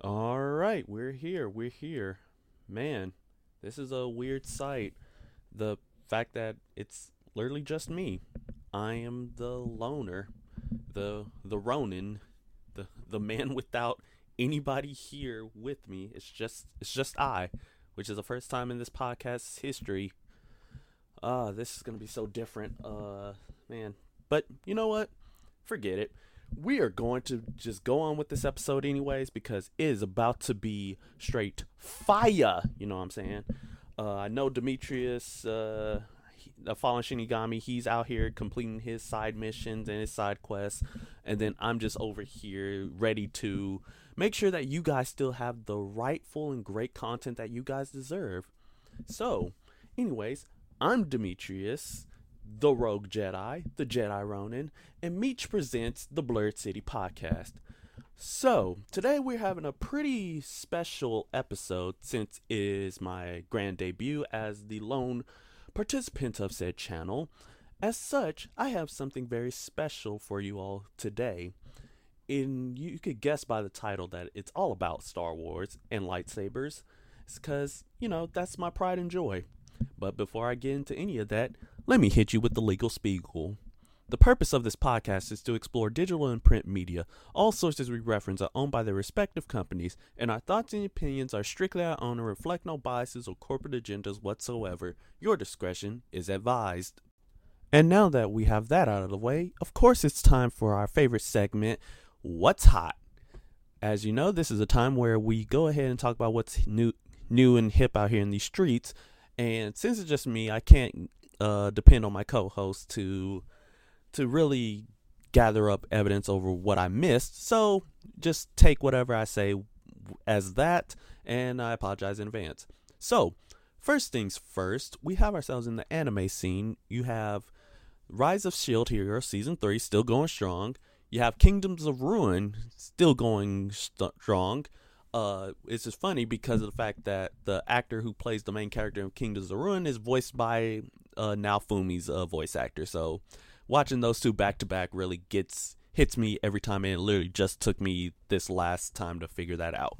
All right, we're here. We're here. Man, this is a weird sight. The fact that it's literally just me. I am the loner, the the Ronin, the the man without anybody here with me. It's just it's just I, which is the first time in this podcast's history. Ah, uh, this is gonna be so different. Uh, man. But you know what? Forget it we are going to just go on with this episode anyways because it is about to be straight fire. You know what I'm saying? Uh, I know Demetrius, uh, the fallen Shinigami, he's out here completing his side missions and his side quests, and then I'm just over here ready to make sure that you guys still have the rightful and great content that you guys deserve. So, anyways, I'm Demetrius the Rogue Jedi, the Jedi Ronin, and Meech presents the Blurred City podcast. So, today we're having a pretty special episode since it is my grand debut as the lone participant of said channel. As such, I have something very special for you all today. In you could guess by the title that it's all about Star Wars and lightsabers. It's cuz, you know, that's my pride and joy. But before I get into any of that, let me hit you with the legal spiegel. The purpose of this podcast is to explore digital and print media. All sources we reference are owned by their respective companies, and our thoughts and opinions are strictly our own and reflect no biases or corporate agendas whatsoever. Your discretion is advised. And now that we have that out of the way, of course it's time for our favorite segment, What's Hot? As you know, this is a time where we go ahead and talk about what's new new and hip out here in these streets. And since it's just me, I can't uh, depend on my co-host to to really gather up evidence over what I missed. So just take whatever I say as that, and I apologize in advance. So, first things first, we have ourselves in the anime scene. You have Rise of Shield Hero season three still going strong. You have Kingdoms of Ruin still going st- strong uh, it's just funny because of the fact that the actor who plays the main character in Kingdoms of Ruin is voiced by uh, Naofumi's uh, voice actor. So watching those two back to back really gets hits me every time, and it literally just took me this last time to figure that out.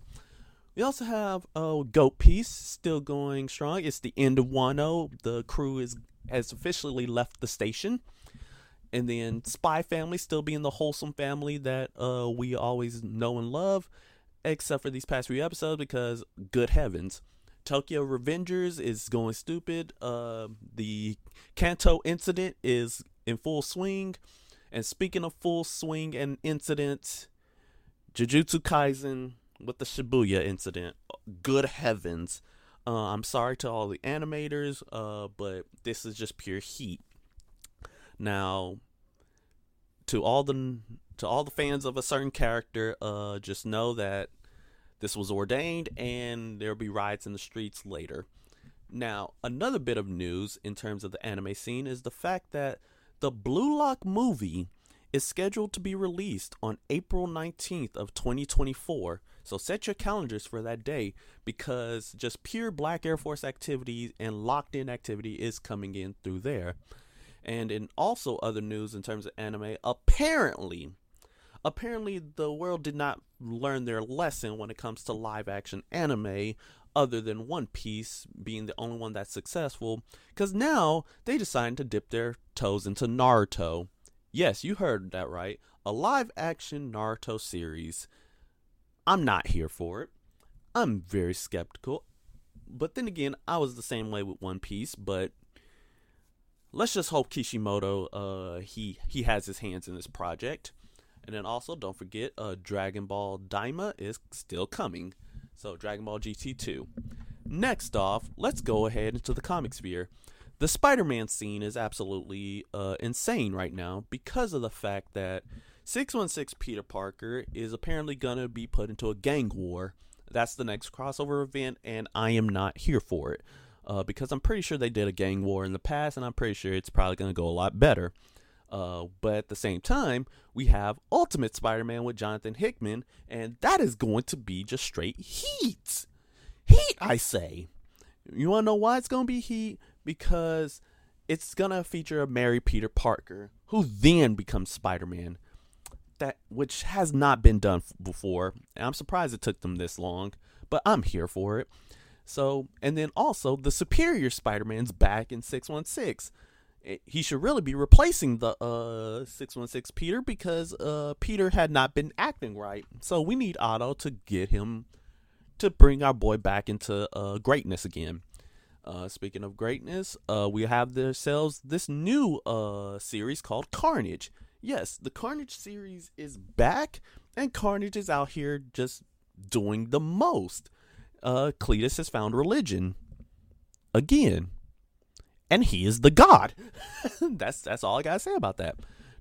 We also have uh, Goat Piece still going strong. It's the end of Wano. The crew is has officially left the station. And then Spy Family still being the wholesome family that uh, we always know and love except for these past few episodes because good heavens tokyo revengers is going stupid. Uh, the kanto incident is in full swing. And speaking of full swing and incidents jujutsu kaisen with the shibuya incident. Good heavens. Uh, i'm sorry to all the animators uh, but this is just pure heat. Now to all the to all the fans of a certain character, uh, just know that this was ordained and there'll be riots in the streets later. Now, another bit of news in terms of the anime scene is the fact that the Blue Lock movie is scheduled to be released on April 19th of 2024. So set your calendars for that day because just pure Black Air Force activity and locked in activity is coming in through there. And in also other news in terms of anime, apparently apparently the world did not learn their lesson when it comes to live action anime other than One Piece being the only one that's successful cuz now they decided to dip their toes into Naruto. Yes, you heard that right. A live action Naruto series. I'm not here for it. I'm very skeptical. But then again, I was the same way with One Piece, but let's just hope Kishimoto uh he he has his hands in this project. And then also, don't forget, uh, Dragon Ball Daima is still coming. So, Dragon Ball GT 2. Next off, let's go ahead into the comic sphere. The Spider Man scene is absolutely uh, insane right now because of the fact that 616 Peter Parker is apparently going to be put into a gang war. That's the next crossover event, and I am not here for it. Uh, because I'm pretty sure they did a gang war in the past, and I'm pretty sure it's probably going to go a lot better. Uh, but at the same time, we have Ultimate Spider Man with Jonathan Hickman, and that is going to be just straight heat. Heat, I say. You want to know why it's going to be heat? Because it's going to feature a Mary Peter Parker, who then becomes Spider Man. that which has not been done before. And I'm surprised it took them this long, but I'm here for it. So, and then also the Superior Spider-Man's back in 616. Eh, he should really be replacing the uh 616 Peter because uh Peter had not been acting right. So we need Otto to get him to bring our boy back into uh greatness again. Uh, speaking of greatness, uh, we have ourselves this new uh series called Carnage. Yes, the Carnage series is back, and Carnage is out here just doing the most. Uh, Cletus has found religion again, and he is the god. that's that's all I gotta say about that.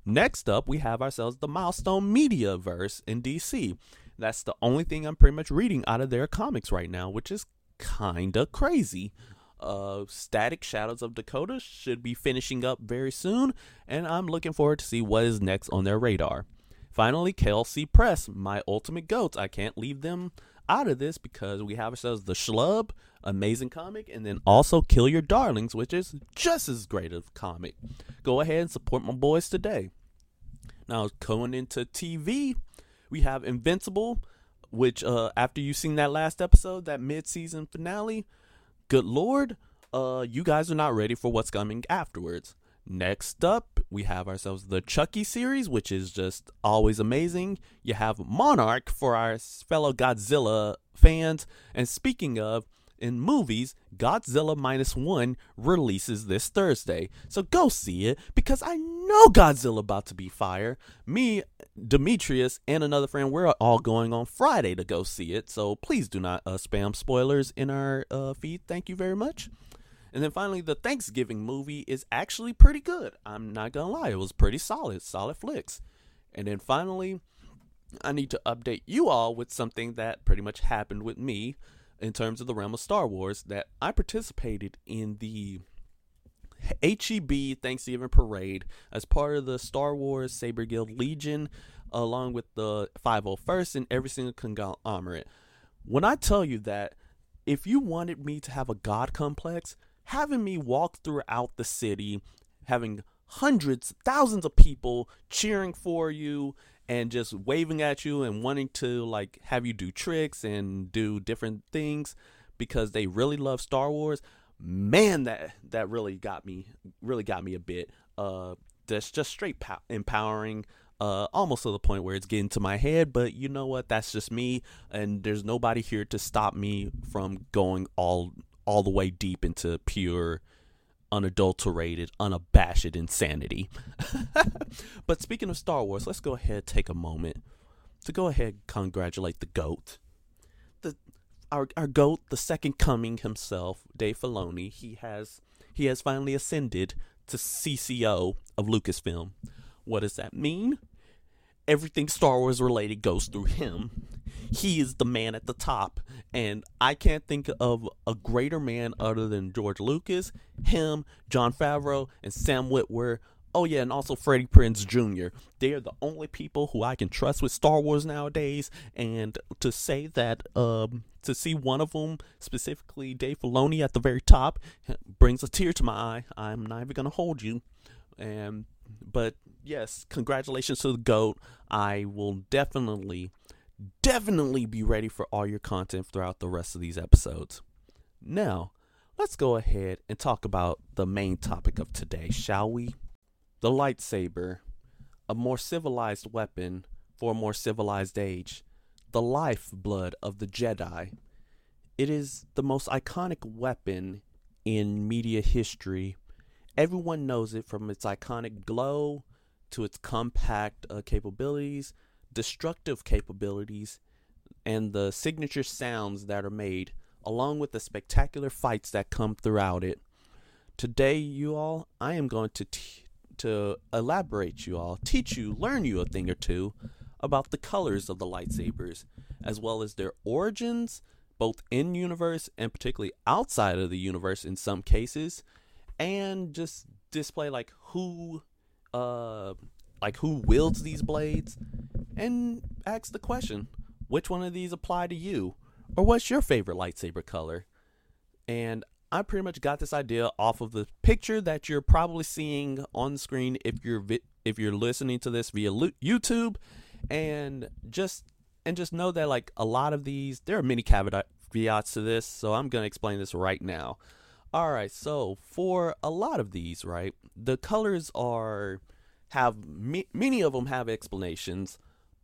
Next up, we have ourselves the Milestone Media verse in DC. That's the only thing I'm pretty much reading out of their comics right now, which is kinda crazy uh, Static Shadows of Dakota should be finishing up very soon, and I'm looking forward to see what is next on their radar. Finally, KLC Press, my ultimate goats. I can't leave them out of this because we have ourselves the Schlub, amazing comic, and then also Kill Your Darlings, which is just as great of comic. Go ahead and support my boys today. Now, going into TV, we have Invincible, which uh, after you've seen that last episode, that mid-season finale, good lord, uh, you guys are not ready for what's coming afterwards. Next up, we have ourselves the Chucky series, which is just always amazing. You have Monarch for our fellow Godzilla fans. And speaking of, in movies, Godzilla Minus One releases this Thursday. So go see it because I know Godzilla about to be fire. Me, Demetrius, and another friend, we're all going on Friday to go see it. So please do not uh, spam spoilers in our uh, feed. Thank you very much. And then finally, the Thanksgiving movie is actually pretty good. I'm not gonna lie, it was pretty solid, solid flicks. And then finally, I need to update you all with something that pretty much happened with me in terms of the realm of Star Wars that I participated in the HEB Thanksgiving Parade as part of the Star Wars Saber Guild Legion, along with the 501st and every single conglomerate. When I tell you that, if you wanted me to have a God complex, having me walk throughout the city, having hundreds, thousands of people cheering for you and just waving at you and wanting to like have you do tricks and do different things because they really love Star Wars. Man, that that really got me really got me a bit. Uh, that's just straight pow- empowering. Uh, almost to the point where it's getting to my head, but you know what? That's just me, and there's nobody here to stop me from going all all the way deep into pure unadulterated, unabashed insanity. but speaking of Star Wars, let's go ahead take a moment to go ahead congratulate the GOAT. The our our GOAT, the second coming himself, Dave Filoni, he has he has finally ascended to CCO of Lucasfilm. What does that mean? Everything Star Wars related goes through him he is the man at the top. And I can't think of a greater man other than George Lucas, him, Jon Favreau, and Sam Witwer. Oh yeah, and also Freddie Prinze Jr. They are the only people who I can trust with Star Wars nowadays. And to say that, um, to see one of them, specifically Dave Filoni at the very top, brings a tear to my eye. I'm not even gonna hold you. And but yes, congratulations to the goat. I will definitely definitely be ready for all your content throughout the rest of these episodes. Now, let's go ahead and talk about the main topic of today, shall we? The lightsaber, a more civilized weapon for a more civilized age, the lifeblood of the Jedi. It is the most iconic weapon in media history. Everyone knows it from its iconic glow to its compact uh, capabilities destructive capabilities, and the signature sounds that are made, along with the spectacular fights that come throughout it. Today, you all, I am going to t- to elaborate you all, teach you, learn you a thing or two about the colors of the lightsabers, as well as their origins, both in universe and particularly outside of the universe in some cases, and just display like who uh like who wields these blades and ask the question which one of these apply to you? Or what's your favorite lightsaber color? And I pretty much got this idea off of the picture that you're probably seeing on screen if you're vi- if you're listening to this via YouTube, and just and just know that like a lot of these there are many caveats to this so i'm going to explain this right now all right so for a lot of these right the colors are have many of them have explanations.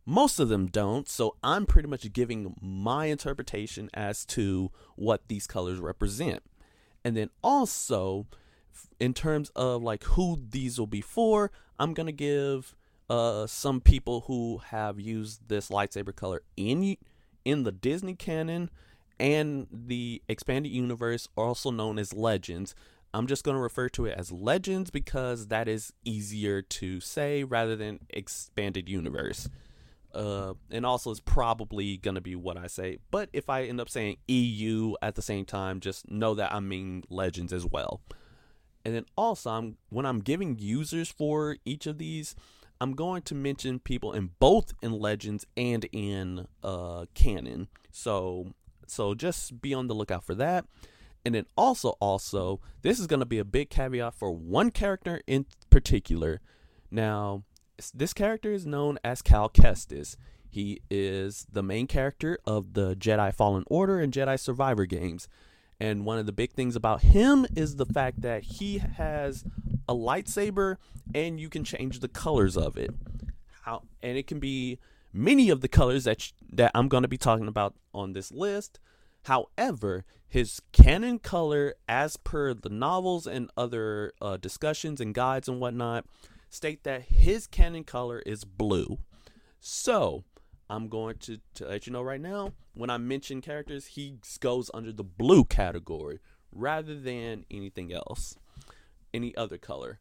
Most of them don't so i'm pretty much giving my interpretation as to what these colors represent. And then also in terms of like who these will be for i'm to give uh, some people who have used this lightsaber color in in the Disney canon and the expanded universe, also known as Legends. I'm just going to refer to it as Legends because that is easier to say rather than expanded universe. Uh, and also is probably going to be what I say. But if I end up saying EU at the same time, just know that I mean Legends as well. And then also, I'm, when I'm giving users for each of these, I'm going to mention people in both in Legends and in uh, canon. So so just be on the lookout for that. And then also also this is going to be a big caveat for one character in particular. Now, this character is known as Cal Kestis. He is the main character of the Jedi Fallen Order and Jedi Survivor games. And one of the big things about him is the fact that he has a lightsaber and you can change the colors of it. How and it can be many of the colors that sh- that I'm going to be talking about on this list. However, his canon color, as per the novels and other uh, discussions and guides and whatnot, state that his canon color is blue. So, I'm going to, to let you know right now when I mention characters, he goes under the blue category rather than anything else any other color.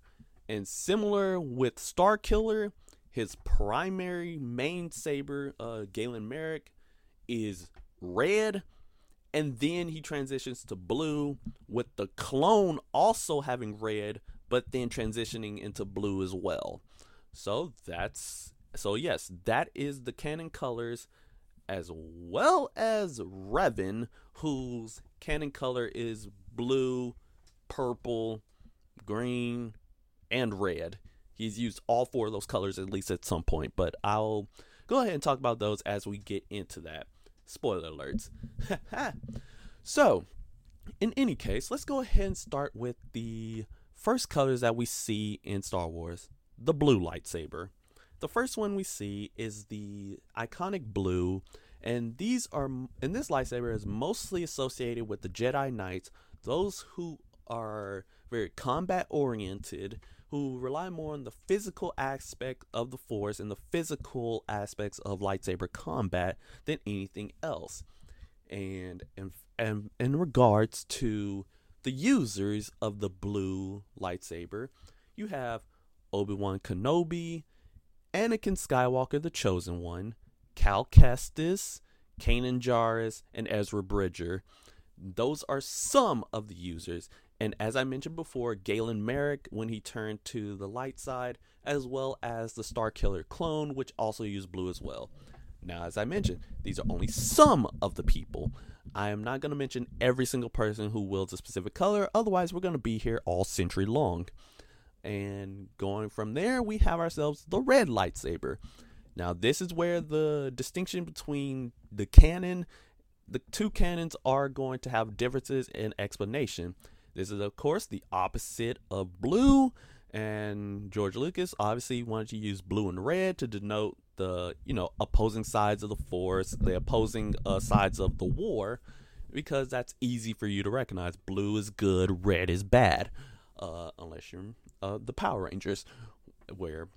And similar with Star Killer, his primary main saber, uh, Galen Marek, is red, and then he transitions to blue, with the clone also having red, but then transitioning into blue as well. So that's so yes, that is the canon colors, as well as Revan, whose canon color is blue, purple, green, and red. He's used all four of those colors at least at some point, but I'll go ahead and talk about those as we get into that. Spoiler alerts. so, in any case, let's go ahead and start with the first colors that we see in Star Wars the blue lightsaber. The first one we see is the iconic blue, and these are and this lightsaber is mostly associated with the Jedi Knights, those who are very combat oriented, who rely more on the physical aspect of the force and the physical aspects of lightsaber combat than anything else. And and, and in regards to the users of the blue lightsaber, you have Obi-Wan Kenobi, Anakin Skywalker the Chosen One, Cal Kestis, Kanan Jarrus, and Ezra Bridger. Those are some of the users. And as I mentioned before, Galen Marek when he turned to the light side, as well as the Star Killer clone, which also used blue as well. Now, as I mentioned, these are only some of the people. I am not going to mention every single person who wields a specific color, otherwise, we're going to be here all century long. And going from there, we have ourselves the red lightsaber. Now, this is where the distinction between the canon, the two canons are going to have differences in explanation. This is, of course, the opposite of blue. And George Lucas obviously wanted to use blue and red to denote the, you know, opposing sides of the force, the opposing uh, sides of the war, because that's easy for you to recognize. Blue is good, red is bad, uh, unless you're uh, the Power Rangers, where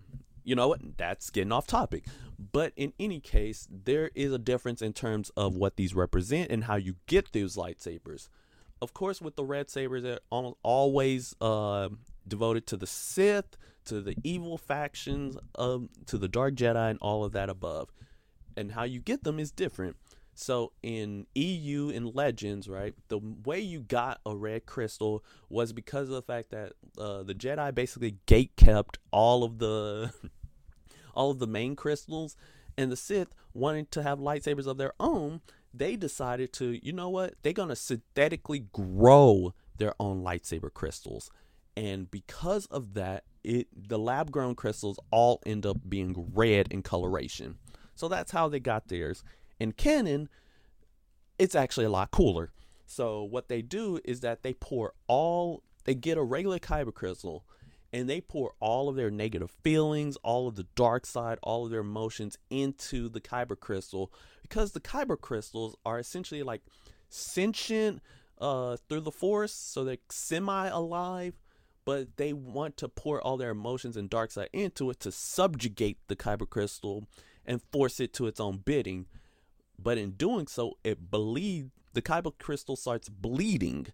you know what? That's getting off topic. But in any case, there is a difference in terms of what these represent and how you get those lightsabers of course, with the red sabers, they're almost always uh, devoted to the Sith, to the evil factions, um, to the Dark Jedi, and all of that above. And how you get them is different. So in EU in Legends, right, the way you got a red crystal was because of the fact that uh, the Jedi basically gate kept all of the all of the main crystals, and the Sith wanted to have lightsabers of their own they decided to, you know what? They're going to synthetically grow their own lightsaber crystals. And because of that, it the lab grown crystals all end up being red in coloration. So that's how they got theirs. In canon, it's actually a lot cooler. So what they do is that they pour all they get a regular kyber crystal and they pour all of their negative feelings, all of the dark side, all of their emotions into the kyber crystal because the kyber crystals are essentially like sentient uh, through the force, so they're semi alive, but they want to pour all their emotions and dark side into it to subjugate the kyber crystal and force it to its own bidding. But in doing so, it bleed the kyber crystal starts bleeding,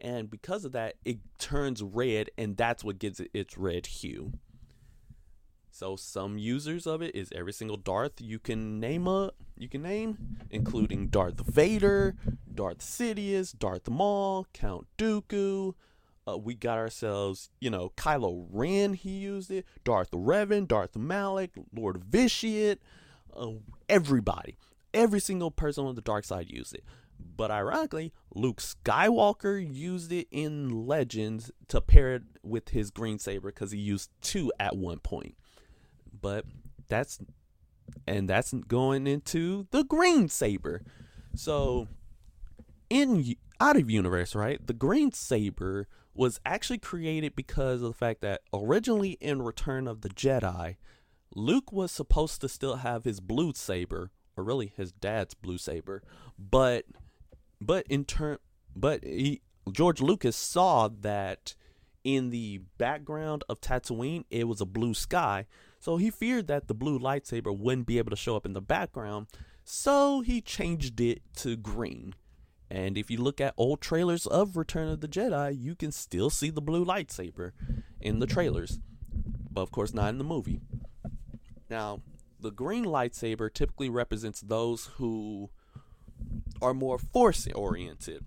and because of that, it turns red, and that's what gives it its red hue. So some users of it is every single Darth you can name up, you can name, including Darth Vader, Darth Sidious, Darth Maul, Count Dooku. Uh, we got ourselves, you know, Kylo Ren. He used it. Darth Revan, Darth Malak, Lord Vitiate. Uh, everybody, every single person on the dark side used it. But ironically, Luke Skywalker used it in Legends to pair it with his green saber because he used two at one point. But that's and that's going into the green saber. So in out of universe, right? The green saber was actually created because of the fact that originally in Return of the Jedi, Luke was supposed to still have his blue saber, or really his dad's blue saber, but but in turn, but he, George Lucas saw that in the background of Tatooine, it was a blue sky. So he feared that the blue lightsaber wouldn't be able to show up in the background. So he changed it to green. And if you look at old trailers of Return of the Jedi, you can still see the blue lightsaber in the trailers. But of course, not in the movie. Now, the green lightsaber typically represents those who are more force oriented,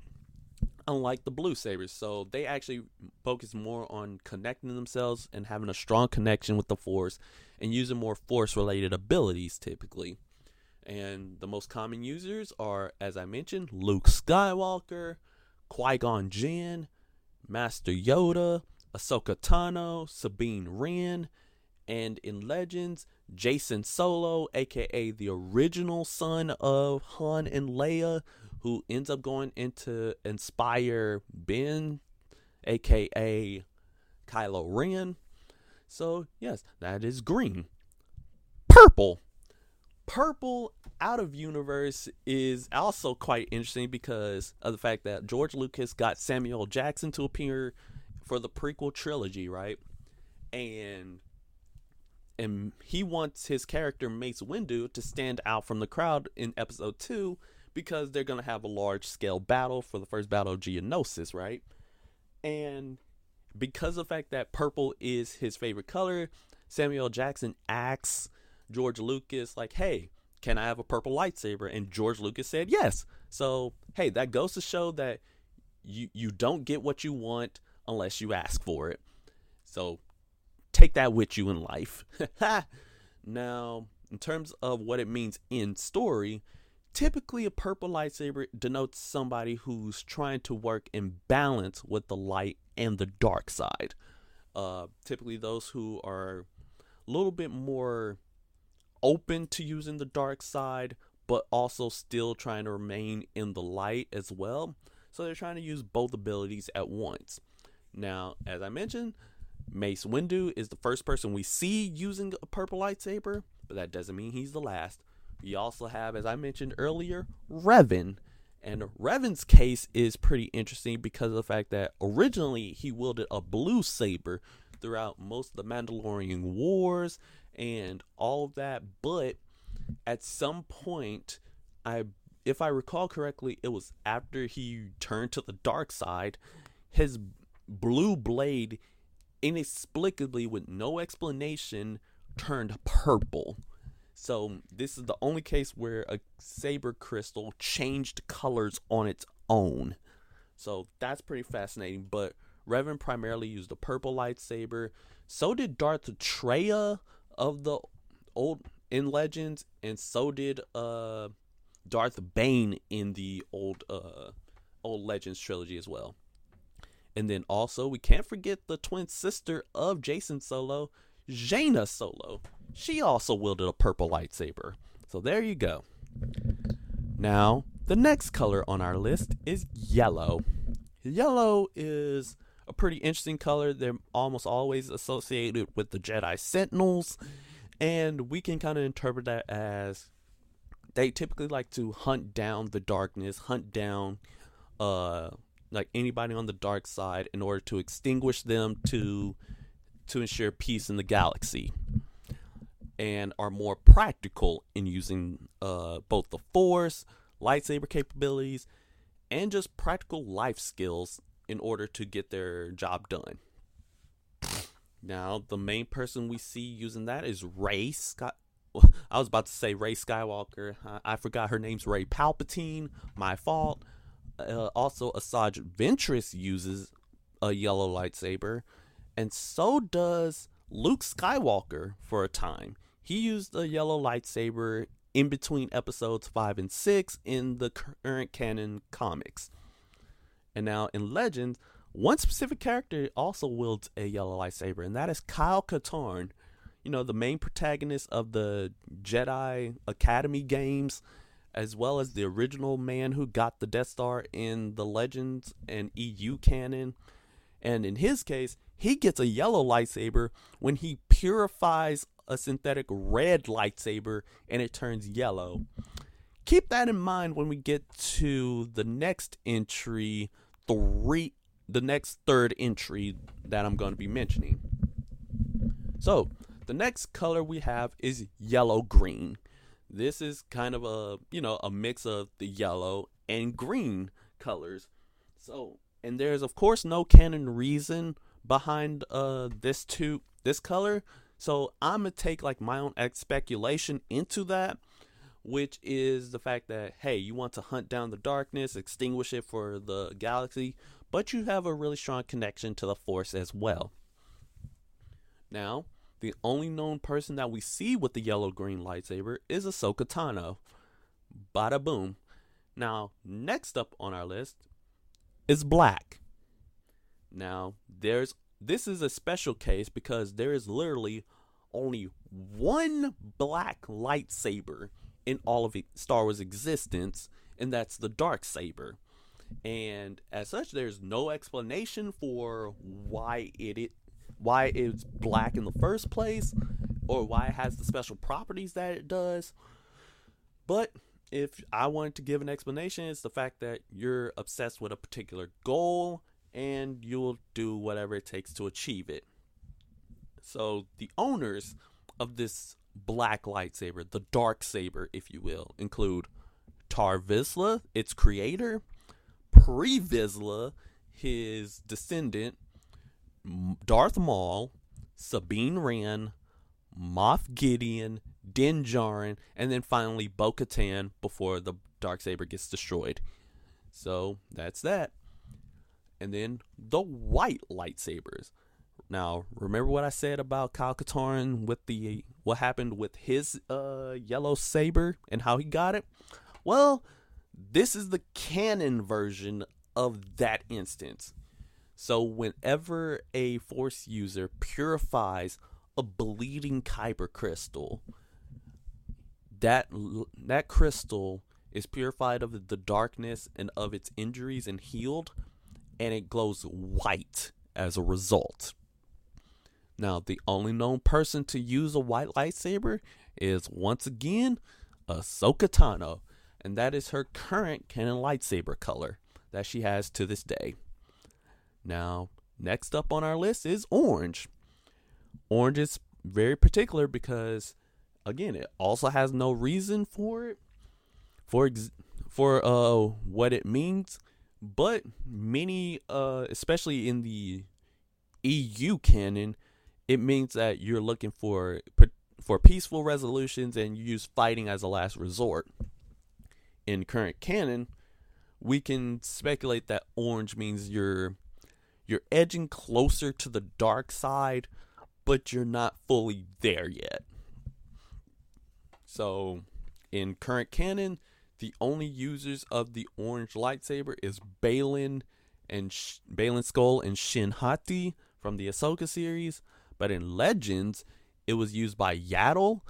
unlike the blue sabers. So they actually focus more on connecting themselves and having a strong connection with the force and using more force related abilities typically. And the most common users are, as I mentioned, Luke Skywalker, Qui Gon Jinn, Master Yoda, Ahsoka Tano, Sabine Wren, and in Legends, Jacen Solo, aka the original son of Han and Leia, who ends up going into inspire Ben, aka Kylo Ren. So, yes, that is green. Purple. Purple out of universe is also quite interesting because of the fact that George Lucas got Samuel Jackson to appear for the prequel trilogy, right? And and he wants his character Mace Windu to stand out from the crowd in episode 2 because they're going to have a large scale battle for the first battle of Geonosis, right? And because of the fact that purple is his favorite color, Samuel Jackson asks George Lucas like, "Hey, can I have a purple lightsaber?" And George Lucas said, "Yes." So, hey, that goes to show that you you don't get what you want unless you ask for it. So, take that with you in life. now, in terms of what it means in story, typically a purple lightsaber denotes somebody who's trying to work in balance with the light and the dark side. Uh, typically, those who are a little bit more open to using the dark side, but also still trying to remain in the light as well. So they're trying to use both abilities at once. Now, as I mentioned, Mace Windu is the first person we see using a purple lightsaber, but that doesn't mean he's the last. We also have, as I mentioned earlier, Revan. And Revan's case is pretty interesting because of the fact that originally he wielded a blue saber throughout most of the Mandalorian wars and all of that, but at some point, I if I recall correctly, it was after he turned to the dark side, his blue blade inexplicably with no explanation turned purple. So this is the only case where a saber crystal changed colors on its own. So that's pretty fascinating. But Revan primarily used a purple lightsaber. So did Darth Traya of the old in Legends, and so did uh Darth Bane in the old uh old Legends trilogy as well. And then also, we can't forget the twin sister of Jacen Solo, Jaina Solo. She also wielded a purple lightsaber. So there you go. Now, the next color on our list is yellow. Yellow is a pretty interesting color. They're almost always associated with the Jedi Sentinels, and we can kind of interpret that as they typically like to hunt down the darkness, hunt down uh like anybody on the dark side in order to extinguish them to to ensure peace in the galaxy and are more practical in using uh, both the force lightsaber capabilities and just practical life skills in order to get their job done now the main person we see using that is ray Scott I was about to say Rey Skywalker. I, I forgot her name's Rey Palpatine. My fault. Uh, also, Asajj Ventress uses a yellow lightsaber, and so does Luke Skywalker for a time. He used a yellow lightsaber in between episodes 5 and 6 in the current canon comics. And now in Legends, one specific character also wields a yellow lightsaber, and that is Kyle Katarn, you know, the main protagonist of the Jedi Academy games, as well as the original man who got the Death Star in the Legends and EU canon. And in his case, he gets a yellow lightsaber when he purifies a synthetic red lightsaber and it turns yellow. Keep that in mind when we get to the next entry, three the next third entry that I'm going to be mentioning. So, the next color we have is yellow green. This is kind of a, you know, a mix of the yellow and green colors. So, and there's of course no canon reason behind uh this two this color. So, I'm going to take like my own speculation into that which is the fact that hey, you want to hunt down the darkness, extinguish it for the galaxy, but you have a really strong connection to the force as well. Now, the only known person that we see with the yellow green lightsaber is Ahsoka Tano. Bada boom. Now, next up on our list is black. Now, there's this is a special case because there is literally only one black lightsaber in all of Star Wars existence, and that's the dark saber. And as such, there's no explanation for why it, it why it's black in the first place or why it has the special properties that it does. But if I wanted to give an explanation, it's the fact that you're obsessed with a particular goal and you'll do whatever it takes to achieve it. So the owners of this black lightsaber, the dark saber, if you will, include Tar Vizsla, its creator, Pre Vizsla, his descendant, Darth Maul, Sabine Wren, Moff Gideon, Din Djarin, and then finally Bo Katan before the dark saber gets destroyed. So that's that. And then the white lightsabers. Now, remember what I said about Kyle Katarn with the what happened with his uh, yellow saber and how he got it? Well, this is the canon version of that instance. So whenever a force user purifies a bleeding kyber crystal, that that crystal is purified of the darkness and of its injuries and healed, and it glows white as a result. Now, the only known person to use a white lightsaber is once again Ahsoka Tano, and that is her current canon lightsaber color that she has to this day. Now, next up on our list is orange. Orange is very particular because, again, it also has no reason for it, for ex- for uh what it means. But many, uh, especially in the EU canon, it means that you're looking for for peaceful resolutions and you use fighting as a last resort. In current canon, we can speculate that orange means you're you're edging closer to the dark side, but you're not fully there yet. So, in current canon, the only users of the orange lightsaber is Balin and Sh- Baylan Skoll and Shin Hati from the Ahsoka series, but in Legends, it was used by Yaddle,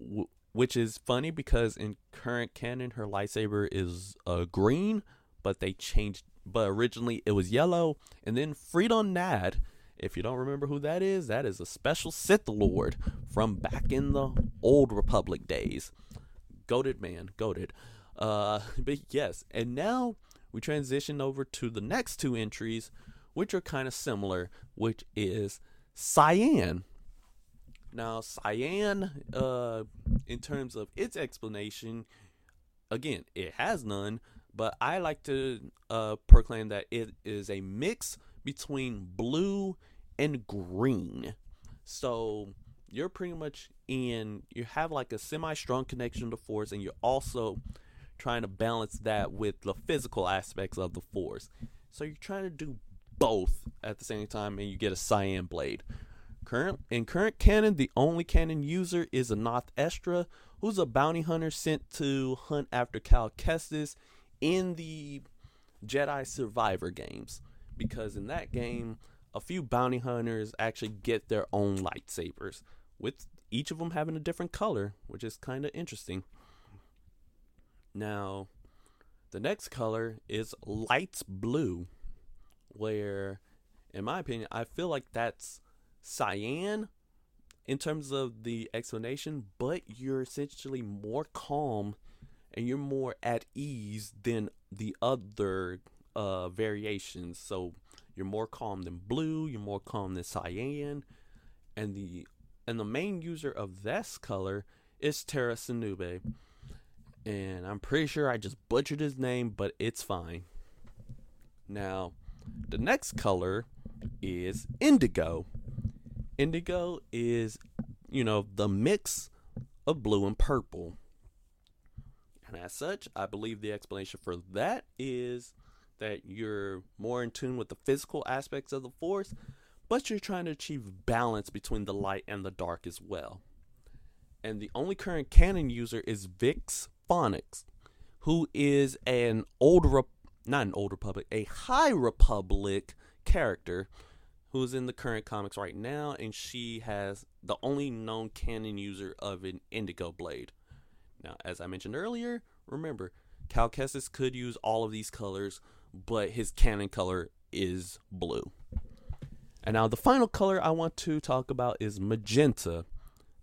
w- which is funny because in current canon her lightsaber is uh, green, but they changed. But originally it was yellow, and then Freedon Nad. If you don't remember who that is, that is a special Sith Lord from back in the old Republic days. Goaded man, goaded. Uh, but yes, and now we transition over to the next two entries, which are kind of similar, which is Cyan. Now, Cyan, uh, in terms of its explanation, again, it has none, but I like to uh, proclaim that it is a mix between blue and green. So you're pretty much in, you have like a semi strong connection to force, and you're also trying to balance that with the physical aspects of the force. So you're trying to do both at the same time, and you get a cyan blade. Current in current canon, the only canon user is Anath Estra, who's a bounty hunter sent to hunt after Cal Kestis in the Jedi Survivor games. Because in that game, a few bounty hunters actually get their own lightsabers, with each of them having a different color, which is kind of interesting. Now, the next color is lights blue, where, in my opinion, I feel like that's cyan in terms of the explanation, but you're essentially more calm and you're more at ease than the other uh, variations. So you're more calm than blue, you're more calm than cyan, and the and the main user of this color is Tera Sinube and I'm pretty sure I just butchered his name, but it's fine. Now, the next color is indigo. Indigo is, you know, the mix of blue and purple. As such, I believe the explanation for that is that you're more in tune with the physical aspects of the force, but you're trying to achieve balance between the light and the dark as well. And the only current canon user is Vix Phonics, who is an old, Rep- not an old Republic, a High Republic character who's in the current comics right now, and she has the only known canon user of an Indigo Blade. Now, as I mentioned earlier, remember, Cal Kestis could use all of these colors, but his canon color is blue. And now the final color I want to talk about is magenta.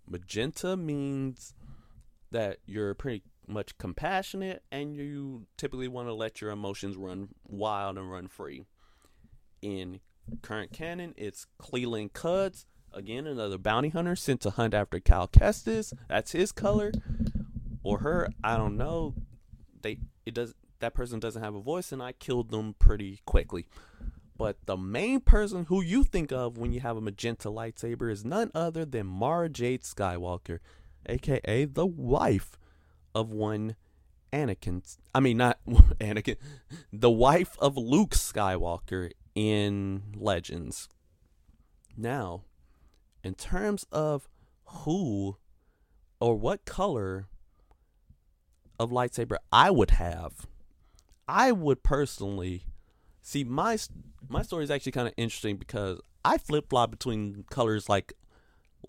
Magenta means that you're pretty much compassionate and you typically want to let your emotions run wild and run free. In current canon, it's Cleland Cuds, again another bounty hunter sent to hunt after Cal Kestis. That's his color. Or her, I don't know. They it does that person doesn't have a voice and I killed them pretty quickly. But the main person who you think of when you have a magenta lightsaber is none other than Mara Jade Skywalker, aka the wife of one Anakin. I mean, not Anakin, the wife of Luke Skywalker in Legends. Now, in terms of who or what color of lightsaber I would have, I would personally see my my story is actually kind of interesting because I flip flop between colors like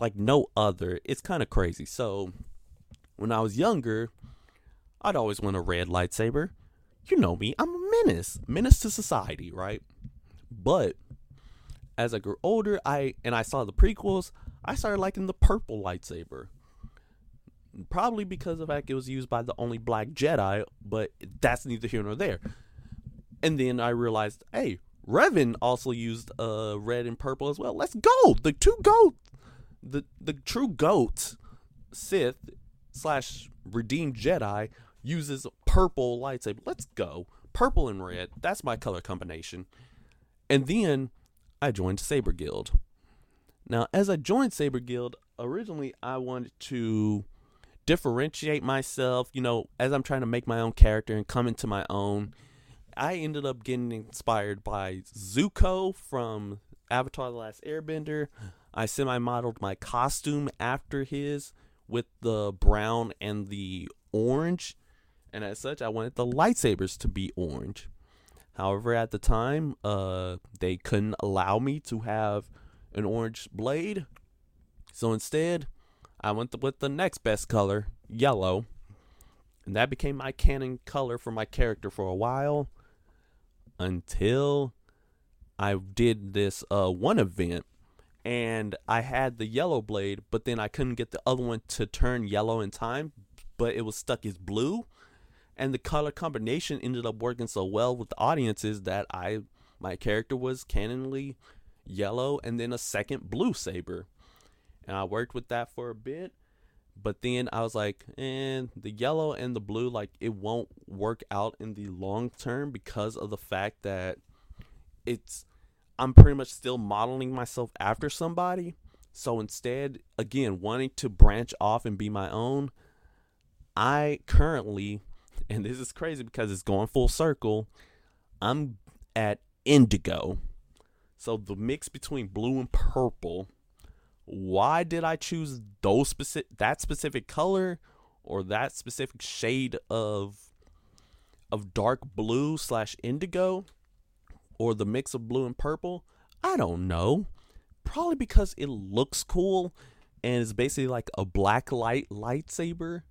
like no other. It's kind of crazy. So when I was younger, I'd always want a red lightsaber. You know me, I'm a menace, menace to society, right? But as I grew older, I and I saw the prequels, I started liking the purple lightsaber. Probably because of fact it was used by the only black Jedi, but that's neither here nor there. And then I realized, hey, Revan also used uh red and purple as well. Let's go. The two goat the the true goat Sith slash redeemed Jedi uses purple lightsaber. Let's go. Purple and red. That's my color combination. And then I joined Saber Guild. Now, as I joined Saber Guild, originally I wanted to differentiate myself, you know, as I'm trying to make my own character and come into my own. I ended up getting inspired by Zuko from Avatar The Last Airbender. I semi modeled my costume after his with the brown and the orange. And as such, I wanted the lightsabers to be orange. However, at the time, uh, they couldn't allow me to have an orange blade. So instead, I went with the next best color, yellow. And that became my canon color for my character for a while until I did this uh, one event and I had the yellow blade, but then I couldn't get the other one to turn yellow in time, but it was stuck as blue. And the color combination ended up working so well with the audiences that I my character was canonly yellow and then a second blue saber. And I worked with that for a bit. But then I was like, and the yellow and the blue, like it won't work out in the long term because of the fact that it's I'm pretty much still modeling myself after somebody. So instead, again, wanting to branch off and be my own, I currently, and this is crazy because it's going full circle, I'm at indigo. So the mix between blue and purple. Why did I choose those specific that specific color or that specific shade of of dark blue slash indigo? or the mix of blue and purple? I don't know. Probably because it looks cool and it's basically like a black light lightsaber.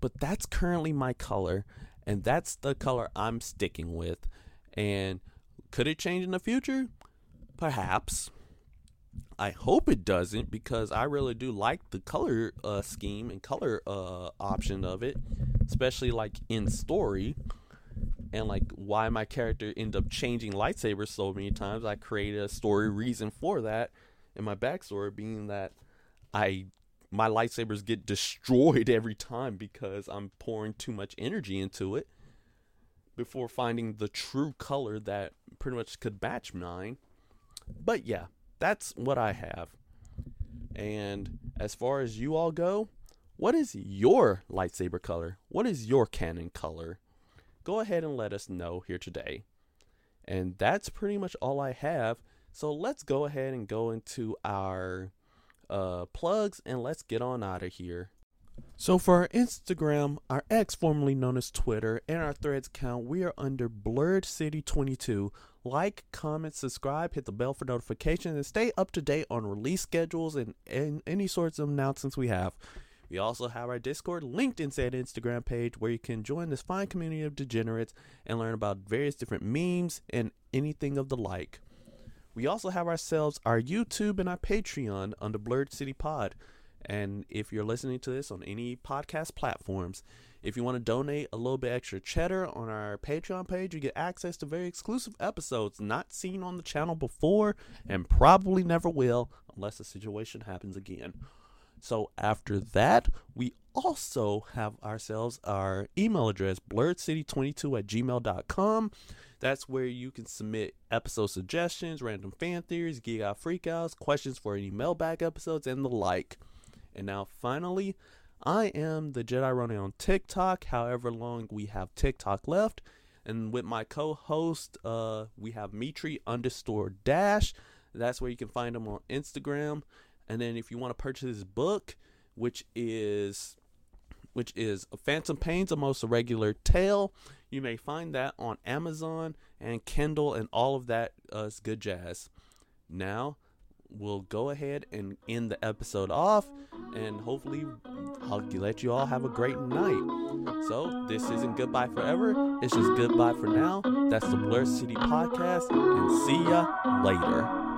But that's currently my color and that's the color I'm sticking with. And could it change in the future? Perhaps. I hope it doesn't because I really do like the color uh, scheme and color uh, option of it, especially like in story and like why my character end up changing lightsabers so many times. I created a story reason for that, and my backstory being that I my lightsabers get destroyed every time because I'm pouring too much energy into it before finding the true color that pretty much could match mine. But yeah, that's what I have. And as far as you all go, what is your lightsaber color? What is your canon color? go ahead and let us know here today. And that's pretty much all I have. So let's go ahead and go into our uh, plugs and let's get on out of here. So for our Instagram, our X formerly known as Twitter, and our Threads account, we are under Blurred City 22. Like, comment, subscribe, hit the bell for notifications, and stay up to date on release schedules and, and any sorts of announcements we have. We also have our Discord linked in said Instagram page where you can join this fine community of degenerates and learn about various different memes and anything of the like. We also have ourselves our YouTube and our Patreon under Blurred City Pod. And if you're listening to this on any podcast platforms, if you want to donate a little bit extra cheddar on our Patreon page, you get access to very exclusive episodes not seen on the channel before and probably never will unless the situation happens again. So after that, we also have ourselves our email address, blurredcity22 at gmail.com. That's where you can submit episode suggestions, random fan theories, geek out freakouts, questions for any mailbag episodes, and the like. And now finally, I am the Jedi Ronin on TikTok, however long we have TikTok left. And with my co-host, uh, we have Mitri underscore dash. That's where you can find him on Instagram. And then if you want to purchase his book, which is which is Phantom Pains, a most irregular tale, you may find that on Amazon and Kindle and all of that uh, good jazz. Now we'll go ahead and end the episode off, and hopefully I'll let you all have a great night. So this isn't goodbye forever; it's just goodbye for now. That's the Blur City podcast, and see ya later.